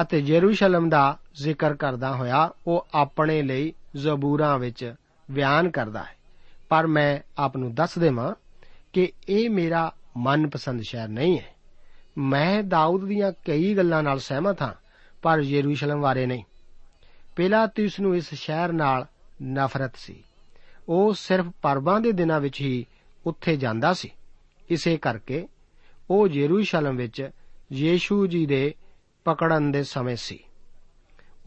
ਅਤੇ ਯਰੂਸ਼ਲਮ ਦਾ ਜ਼ਿਕਰ ਕਰਦਾ ਹੋਇਆ ਉਹ ਆਪਣੇ ਲਈ ਜ਼ਬੂਰਾਂ ਵਿੱਚ ਬਿਆਨ ਕਰਦਾ ਹੈ। ਪਰ ਮੈਂ ਆਪ ਨੂੰ ਦੱਸ ਦੇਵਾਂ ਕਿ ਇਹ ਮੇਰਾ ਮਨਪਸੰਦ ਸ਼ਹਿਰ ਨਹੀਂ ਹੈ। ਮੈਂ ਦਾਊਦ ਦੀਆਂ ਕਈ ਗੱਲਾਂ ਨਾਲ ਸਹਿਮਤ ਹਾਂ, ਪਰ ਯਰੂਸ਼ਲਮ ਬਾਰੇ ਨਹੀਂ। ਪਿਲਾਤੂਸ ਨੂੰ ਇਸ ਸ਼ਹਿਰ ਨਾਲ ਨਫ਼ਰਤ ਸੀ। ਉਹ ਸਿਰਫ ਪਰਬਾਂ ਦੇ ਦਿਨਾਂ ਵਿੱਚ ਹੀ ਉੱਥੇ ਜਾਂਦਾ ਸੀ। ਇਸੇ ਕਰਕੇ ਉਹ ਯਰੂਸ਼ਲਮ ਵਿੱਚ ਯੀਸ਼ੂ ਜੀ ਦੇ ਪਕੜਨ ਦੇ ਸਮੇਂ ਸੀ।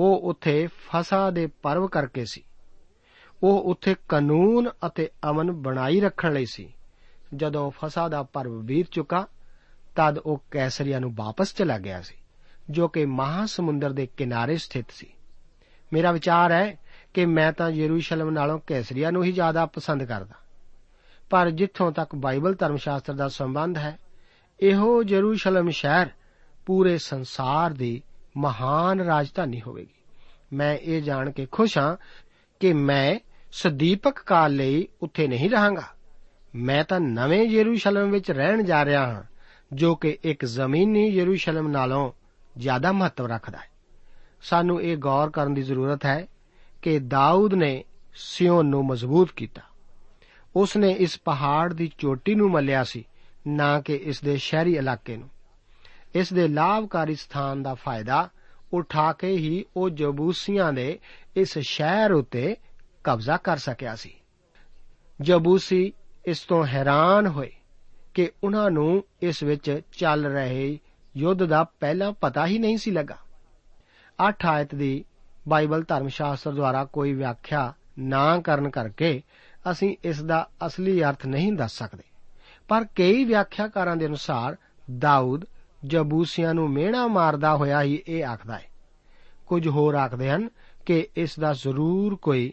ਉਹ ਉੱਥੇ ਫਸਾ ਦੇ ਪਰਵ ਕਰਕੇ ਸੀ। ਉਹ ਉੱਥੇ ਕਾਨੂੰਨ ਅਤੇ ਅਮਨ ਬਣਾਈ ਰੱਖਣ ਲਈ ਸੀ। ਜਦੋਂ ਫਸਾ ਦਾ ਪਰਵ ਬੀਤ ਚੁੱਕਾ ਤਦ ਉਹ ਕੈਸਰੀਆ ਨੂੰ ਵਾਪਸ ਚਲਾ ਗਿਆ ਸੀ, ਜੋ ਕਿ ਮਹਾ ਸਮੁੰਦਰ ਦੇ ਕਿਨਾਰੇ ਸਥਿਤ ਸੀ। ਮੇਰਾ ਵਿਚਾਰ ਹੈ ਕਿ ਮੈਂ ਤਾਂ ਯਰੂਸ਼ਲਮ ਨਾਲੋਂ ਕੈਸਰੀਆ ਨੂੰ ਹੀ ਜ਼ਿਆਦਾ ਪਸੰਦ ਕਰਦਾ। ਪਰ ਜਿੱਥੋਂ ਤੱਕ ਬਾਈਬਲ ਧਰਮ ਸ਼ਾਸਤਰ ਦਾ ਸੰਬੰਧ ਹੈ, ਇਹੋ ਯਰੂਸ਼ਲਮ ਸ਼ਹਿਰ ਪੂਰੇ ਸੰਸਾਰ ਦੀ ਮਹਾਨ ਰਾਜਧਾਨੀ ਹੋਵੇਗੀ। ਮੈਂ ਇਹ ਜਾਣ ਕੇ ਖੁਸ਼ ਹਾਂ ਕਿ ਮੈਂ ਸਦੀਪਕ ਕਾਲ ਲਈ ਉੱਥੇ ਨਹੀਂ ਰਹਾਂਗਾ। ਮੈਂ ਤਾਂ ਨਵੇਂ ਯਰੂਸ਼ਲਮ ਵਿੱਚ ਰਹਿਣ ਜਾ ਰਿਹਾ ਹਾਂ। ਜੋ ਕਿ ਇੱਕ ਜ਼ਮੀਨੀ ਯਰੂਸ਼ਲਮ ਨਾਲੋਂ ਜ਼ਿਆਦਾ ਮਹੱਤਵ ਰੱਖਦਾ ਹੈ। ਸਾਨੂੰ ਇਹ ਗੌਰ ਕਰਨ ਦੀ ਜ਼ਰੂਰਤ ਹੈ ਕਿ ਦਾਊਦ ਨੇ ਸਿਯੋਨ ਨੂੰ ਮਜ਼ਬੂਤ ਕੀਤਾ। ਉਸ ਨੇ ਇਸ ਪਹਾੜ ਦੀ ਚੋਟੀ ਨੂੰ ਮੱਲਿਆ ਸੀ, ਨਾ ਕਿ ਇਸ ਦੇ ਸ਼ਹਿਰੀ ਇਲਾਕੇ ਨੂੰ। ਇਸ ਦੇ ਲਾਭਕਾਰੀ ਸਥਾਨ ਦਾ ਫਾਇਦਾ ਉਠਾ ਕੇ ਹੀ ਉਹ ਜਬੂਸੀਆਂ ਦੇ ਇਸ ਸ਼ਹਿਰ ਉਤੇ ਕਬਜ਼ਾ ਕਰ ਸਕਿਆ ਸੀ। ਜਬੂਸੀ ਇਸ ਤੋਂ ਹੈਰਾਨ ਹੋਏ। ਕਿ ਉਹਨਾਂ ਨੂੰ ਇਸ ਵਿੱਚ ਚੱਲ ਰਹੇ ਯੁੱਧ ਦਾ ਪਹਿਲਾਂ ਪਤਾ ਹੀ ਨਹੀਂ ਸੀ ਲੱਗਾ। 8 ਆਇਤ ਦੀ ਬਾਈਬਲ ਧਰਮ ਸ਼ਾਸਤਰ ਦੁਆਰਾ ਕੋਈ ਵਿਆਖਿਆ ਨਾ ਕਰਨ ਕਰਕੇ ਅਸੀਂ ਇਸ ਦਾ ਅਸਲੀ ਅਰਥ ਨਹੀਂ ਦੱਸ ਸਕਦੇ। ਪਰ ਕਈ ਵਿਆਖਿਆਕਾਰਾਂ ਦੇ ਅਨੁਸਾਰ ਦਾਊਦ ਜਬੂਸੀਆਂ ਨੂੰ ਮਿਹਣਾ ਮਾਰਦਾ ਹੋਇਆ ਹੀ ਇਹ ਆਖਦਾ ਹੈ। ਕੁਝ ਹੋਰ ਆਖਦੇ ਹਨ ਕਿ ਇਸ ਦਾ ਜ਼ਰੂਰ ਕੋਈ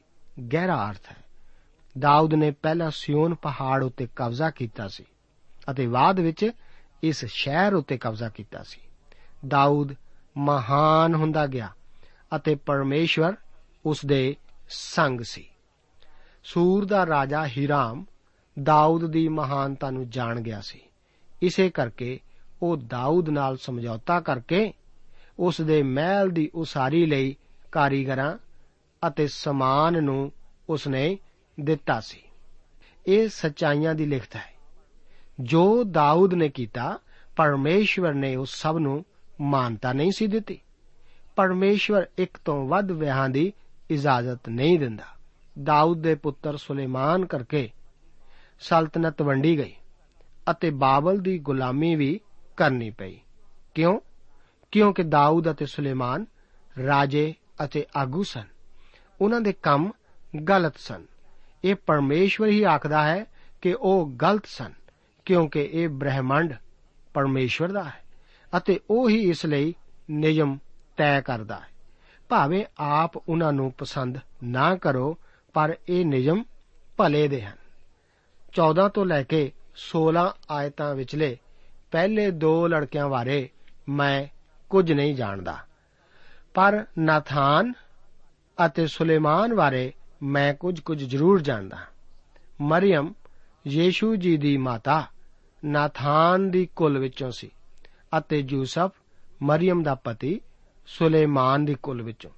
ਗਹਿਰਾ ਅਰਥ ਹੈ। ਦਾਊਦ ਨੇ ਪਹਿਲਾਂ ਸਿਯੋਨ ਪਹਾੜ ਉੱਤੇ ਕਬਜ਼ਾ ਕੀਤਾ ਸੀ। ਅਤੇ ਬਾਅਦ ਵਿੱਚ ਇਸ ਸ਼ਹਿਰ ਉੱਤੇ ਕਬਜ਼ਾ ਕੀਤਾ ਸੀ। ਦਾਊਦ ਮਹਾਨ ਹੁੰਦਾ ਗਿਆ ਅਤੇ ਪਰਮੇਸ਼ਵਰ ਉਸ ਦੇ ਸੰਗ ਸੀ। ਸੂਰ ਦਾ ਰਾਜਾ ਹੀਰਾਮ ਦਾਊਦ ਦੀ ਮਹਾਨਤਾ ਨੂੰ ਜਾਣ ਗਿਆ ਸੀ। ਇਸੇ ਕਰਕੇ ਉਹ ਦਾਊਦ ਨਾਲ ਸਮਝੌਤਾ ਕਰਕੇ ਉਸ ਦੇ ਮਹਿਲ ਦੀ ਉਸਾਰੀ ਲਈ ਕਾਰੀਗਰਾਂ ਅਤੇ ਸਮਾਨ ਨੂੰ ਉਸਨੇ ਦਿੱਤਾ ਸੀ। ਇਹ ਸਚਾਈਆਂ ਦੀ ਲਿਖਤ ਹੈ। ਜੋ ਦਾਊਦ ਨੇ ਕੀਤਾ, ਪਰਮੇਸ਼ਵਰ ਨੇ ਉਸ ਸਭ ਨੂੰ ਮਾਨਤਾ ਨਹੀਂ ਸੀ ਦਿੱਤੀ। ਪਰਮੇਸ਼ਵਰ ਇੱਕ ਤੋਂ ਵੱਧ ਵਿਆਹਾਂ ਦੀ ਇਜਾਜ਼ਤ ਨਹੀਂ ਦਿੰਦਾ। ਦਾਊਦ ਦੇ ਪੁੱਤਰ ਸੁਲੇਮਾਨ ਕਰਕੇ ਸਲਤਨਤ ਵੰਡੀ ਗਈ ਅਤੇ ਬਾਬਲ ਦੀ ਗੁਲਾਮੀ ਵੀ ਕਰਨੀ ਪਈ। ਕਿਉਂ? ਕਿਉਂਕਿ ਦਾਊਦ ਅਤੇ ਸੁਲੇਮਾਨ ਰਾਜੇ ਅਤੇ ਆਗੂ ਸਨ। ਉਹਨਾਂ ਦੇ ਕੰਮ ਗਲਤ ਸਨ। ਇਹ ਪਰਮੇਸ਼ਵਰ ਹੀ ਆਖਦਾ ਹੈ ਕਿ ਉਹ ਗਲਤ ਸਨ। ਕਿਉਂਕਿ ਇਹ ਬ੍ਰਹਿਮੰਡ ਪਰਮੇਸ਼ਵਰ ਦਾ ਹੈ ਅਤੇ ਉਹ ਹੀ ਇਸ ਲਈ ਨਿਯਮ ਤੈਅ ਕਰਦਾ ਹੈ। ਭਾਵੇਂ ਆਪ ਉਹਨਾਂ ਨੂੰ ਪਸੰਦ ਨਾ ਕਰੋ, ਪਰ ਇਹ ਨਿਯਮ ਭਲੇ ਦੇ ਹਨ। 14 ਤੋਂ ਲੈ ਕੇ 16 ਆਇਤਾਂ ਵਿਚਲੇ ਪਹਿਲੇ ਦੋ ਲੜਕਿਆਂ ਬਾਰੇ ਮੈਂ ਕੁਝ ਨਹੀਂ ਜਾਣਦਾ। ਪਰ ਨਾਥਾਨ ਅਤੇ ਸੁਲੇਮਾਨ ਬਾਰੇ ਮੈਂ ਕੁਝ ਕੁਝ ਜ਼ਰੂਰ ਜਾਣਦਾ। ਹਾਂ ਮਰੀਮ ਯੀਸ਼ੂ ਜੀ ਦੀ ਮਾਤਾ ਨਾਥਾਨ ਦੀ ਕੁਲ ਵਿੱਚੋਂ ਸੀ ਅਤੇ ਯੂਸਫ ਮਰੀਮ ਦਾ ਪਤੀ ਸੁਲੇਮਾਨ ਦੀ ਕੁਲ ਵਿੱਚੋਂ।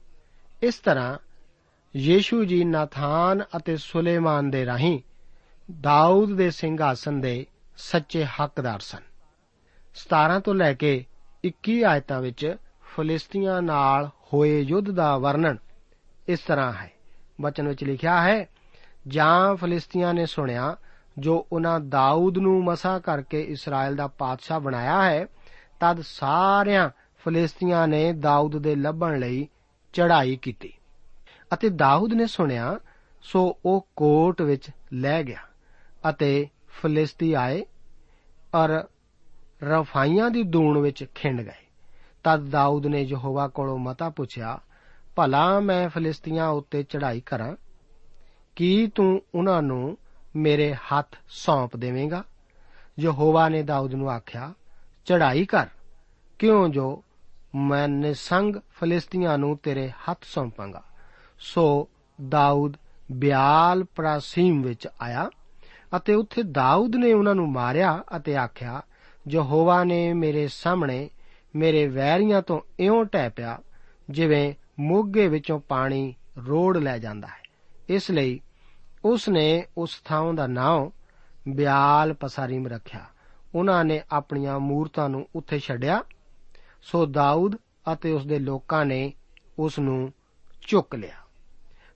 ਇਸ ਤਰ੍ਹਾਂ ਯੀਸ਼ੂ ਜੀ ਨਾਥਾਨ ਅਤੇ ਸੁਲੇਮਾਨ ਦੇ ਰਾਹੀਂ ਦਾਊਦ ਦੇ ਸਿੰਘਾਸਨ ਦੇ ਸੱਚੇ ਹੱਕਦਾਰ ਸਨ। 17 ਤੋਂ ਲੈ ਕੇ 21 ਆਇਤਾਂ ਵਿੱਚ ਫਲਿਸਤੀਆਂ ਨਾਲ ਹੋਏ ਯੁੱਧ ਦਾ ਵਰਣਨ ਇਸ ਤਰ੍ਹਾਂ ਹੈ। ਵਚਨ ਵਿੱਚ ਲਿਖਿਆ ਹੈ, ਜਾਂ ਫਲਿਸਤੀਆਂ ਨੇ ਸੁਣਿਆ ਜੋ ਉਹਨਾਂ ਦਾਊਦ ਨੂੰ ਮਸਾ ਕਰਕੇ ਇਸਰਾਇਲ ਦਾ ਪਾਤਸ਼ਾਹ ਬਣਾਇਆ ਹੈ, ਤਦ ਸਾਰਿਆਂ ਫਲਿਸਤੀਆਂ ਨੇ ਦਾਊਦ ਦੇ ਲੱਭਣ ਲਈ ਚੜ੍ਹਾਈ ਕੀਤੀ। ਅਤੇ ਦਾਊਦ ਨੇ ਸੁਣਿਆ, ਸੋ ਉਹ ਕੋਟ ਵਿੱਚ ਲੈ ਗਿਆ ਅਤੇ ਫਲਿਸਤੀ ਆਏ ਔਰ ਰਫਾਈਆਂ ਦੀ ਦੂਣ ਵਿੱਚ ਖਿੰਡ ਗਏ। ਤਦ ਦਾਊਦ ਨੇ ਯਹੋਵਾ ਕੋਲੋਂ ਮਤਾ ਪੁੱਛਿਆ, ਭਲਾ ਮੈਂ ਫਲਿਸਤੀਆਂ ਉੱਤੇ ਚੜ੍ਹਾਈ ਕਰਾਂ? ਕੀ ਤੂੰ ਉਹਨਾਂ ਨੂੰ ਮੇਰੇ ਹੱਥ ਸੌਂਪ ਦੇਵੇਂਗਾ। ਯਹੋਵਾ ਨੇ ਦਾਊਦ ਨੂੰ ਆਖਿਆ, ਚੜ੍ਹਾਈ ਕਰ। ਕਿਉਂ ਜੋ ਮੈਂ ਨਿਸੰਗ ਫਲਿਸਤੀਆਂ ਨੂੰ ਤੇਰੇ ਹੱਥ ਸੌਂਪਾਂਗਾ। ਸੋ ਦਾਊਦ ਬਿਆਲ ਪ੍ਰਾਸੀਮ ਵਿੱਚ ਆਇਆ ਅਤੇ ਉੱਥੇ ਦਾਊਦ ਨੇ ਉਹਨਾਂ ਨੂੰ ਮਾਰਿਆ ਅਤੇ ਆਖਿਆ, ਯਹੋਵਾ ਨੇ ਮੇਰੇ ਸਾਹਮਣੇ ਮੇਰੇ ਵੈਰੀਆਂ ਤੋਂ ਇਉਂ ਟਹਿ ਪਿਆ ਜਿਵੇਂ ਮੋਗੇ ਵਿੱਚੋਂ ਪਾਣੀ ਰੋੜ ਲੈ ਜਾਂਦਾ ਹੈ। ਇਸ ਲਈ ਉਸ ਨੇ ਉਸ ਥਾਂ ਦਾ ਨਾਮ ਬਿਆਲ ਪਸਾਰੀਮ ਰੱਖਿਆ। ਉਹਨਾਂ ਨੇ ਆਪਣੀਆਂ ਮੂਰਤਾਂ ਨੂੰ ਉੱਥੇ ਛੱਡਿਆ। ਸੋ ਦਾਊਦ ਅਤੇ ਉਸ ਦੇ ਲੋਕਾਂ ਨੇ ਉਸ ਨੂੰ ਚੁੱਕ ਲਿਆ।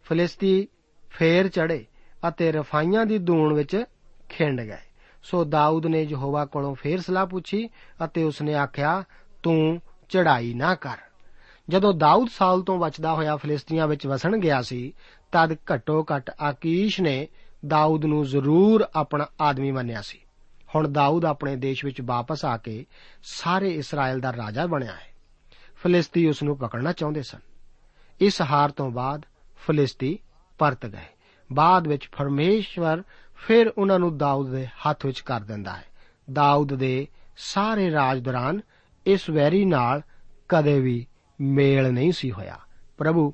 ਫਲਿਸਤੀ ਫੇਰ ਚੜੇ ਅਤੇ ਰਫਾਈਆਂ ਦੀ ਦੂਣ ਵਿੱਚ ਖਿੰਡ ਗਏ। ਸੋ ਦਾਊਦ ਨੇ ਯਹੋਵਾ ਕੋਲੋਂ ਫੇਰ ਸਲਾਹ ਪੁੱਛੀ ਅਤੇ ਉਸਨੇ ਆਖਿਆ, ਤੂੰ ਚੜਾਈ ਨਾ ਕਰ। ਜਦੋਂ ਦਾਊਦ ਸਾਲ ਤੋਂ ਬਚਦਾ ਹੋਇਆ ਫਲਿਸਤੀਆਂ ਵਿੱਚ ਵਸਣ ਗਿਆ ਸੀ ਤਦ ਘੱਟੋ ਘੱਟ ਆਕੀਸ਼ ਨੇ ਦਾਊਦ ਨੂੰ ਜ਼ਰੂਰ ਆਪਣਾ ਆਦਮੀ ਮੰਨਿਆ ਸੀ। ਹੁਣ ਦਾਊਦ ਆਪਣੇ ਦੇਸ਼ ਵਿੱਚ ਵਾਪਸ ਆ ਕੇ ਸਾਰੇ ਇਸਰਾਇਲ ਦਾ ਰਾਜਾ ਬਣਿਆ ਹੈ। ਫਲਿਸਤੀ ਉਸ ਨੂੰ ਪਕੜਨਾ ਚਾਹੁੰਦੇ ਸਨ। ਇਸ ਹਾਰ ਤੋਂ ਬਾਅਦ ਫਲਿਸਤੀ ਪਰਤ ਗਏ। ਬਾਅਦ ਵਿੱਚ ਪਰਮੇਸ਼ਵਰ ਫਿਰ ਉਹਨਾਂ ਨੂੰ ਦਾਊਦ ਦੇ ਹੱਥ ਵਿੱਚ ਕਰ ਦਿੰਦਾ ਹੈ। ਦਾਊਦ ਦੇ ਸਾਰੇ ਰਾਜ ਦੌਰਾਨ ਇਸ ਵੈਰੀ ਨਾਲ ਕਦੇ ਵੀ ਮੇਲ ਨਹੀਂ ਸੀ ਹੋਇਆ। ਪ੍ਰਭੂ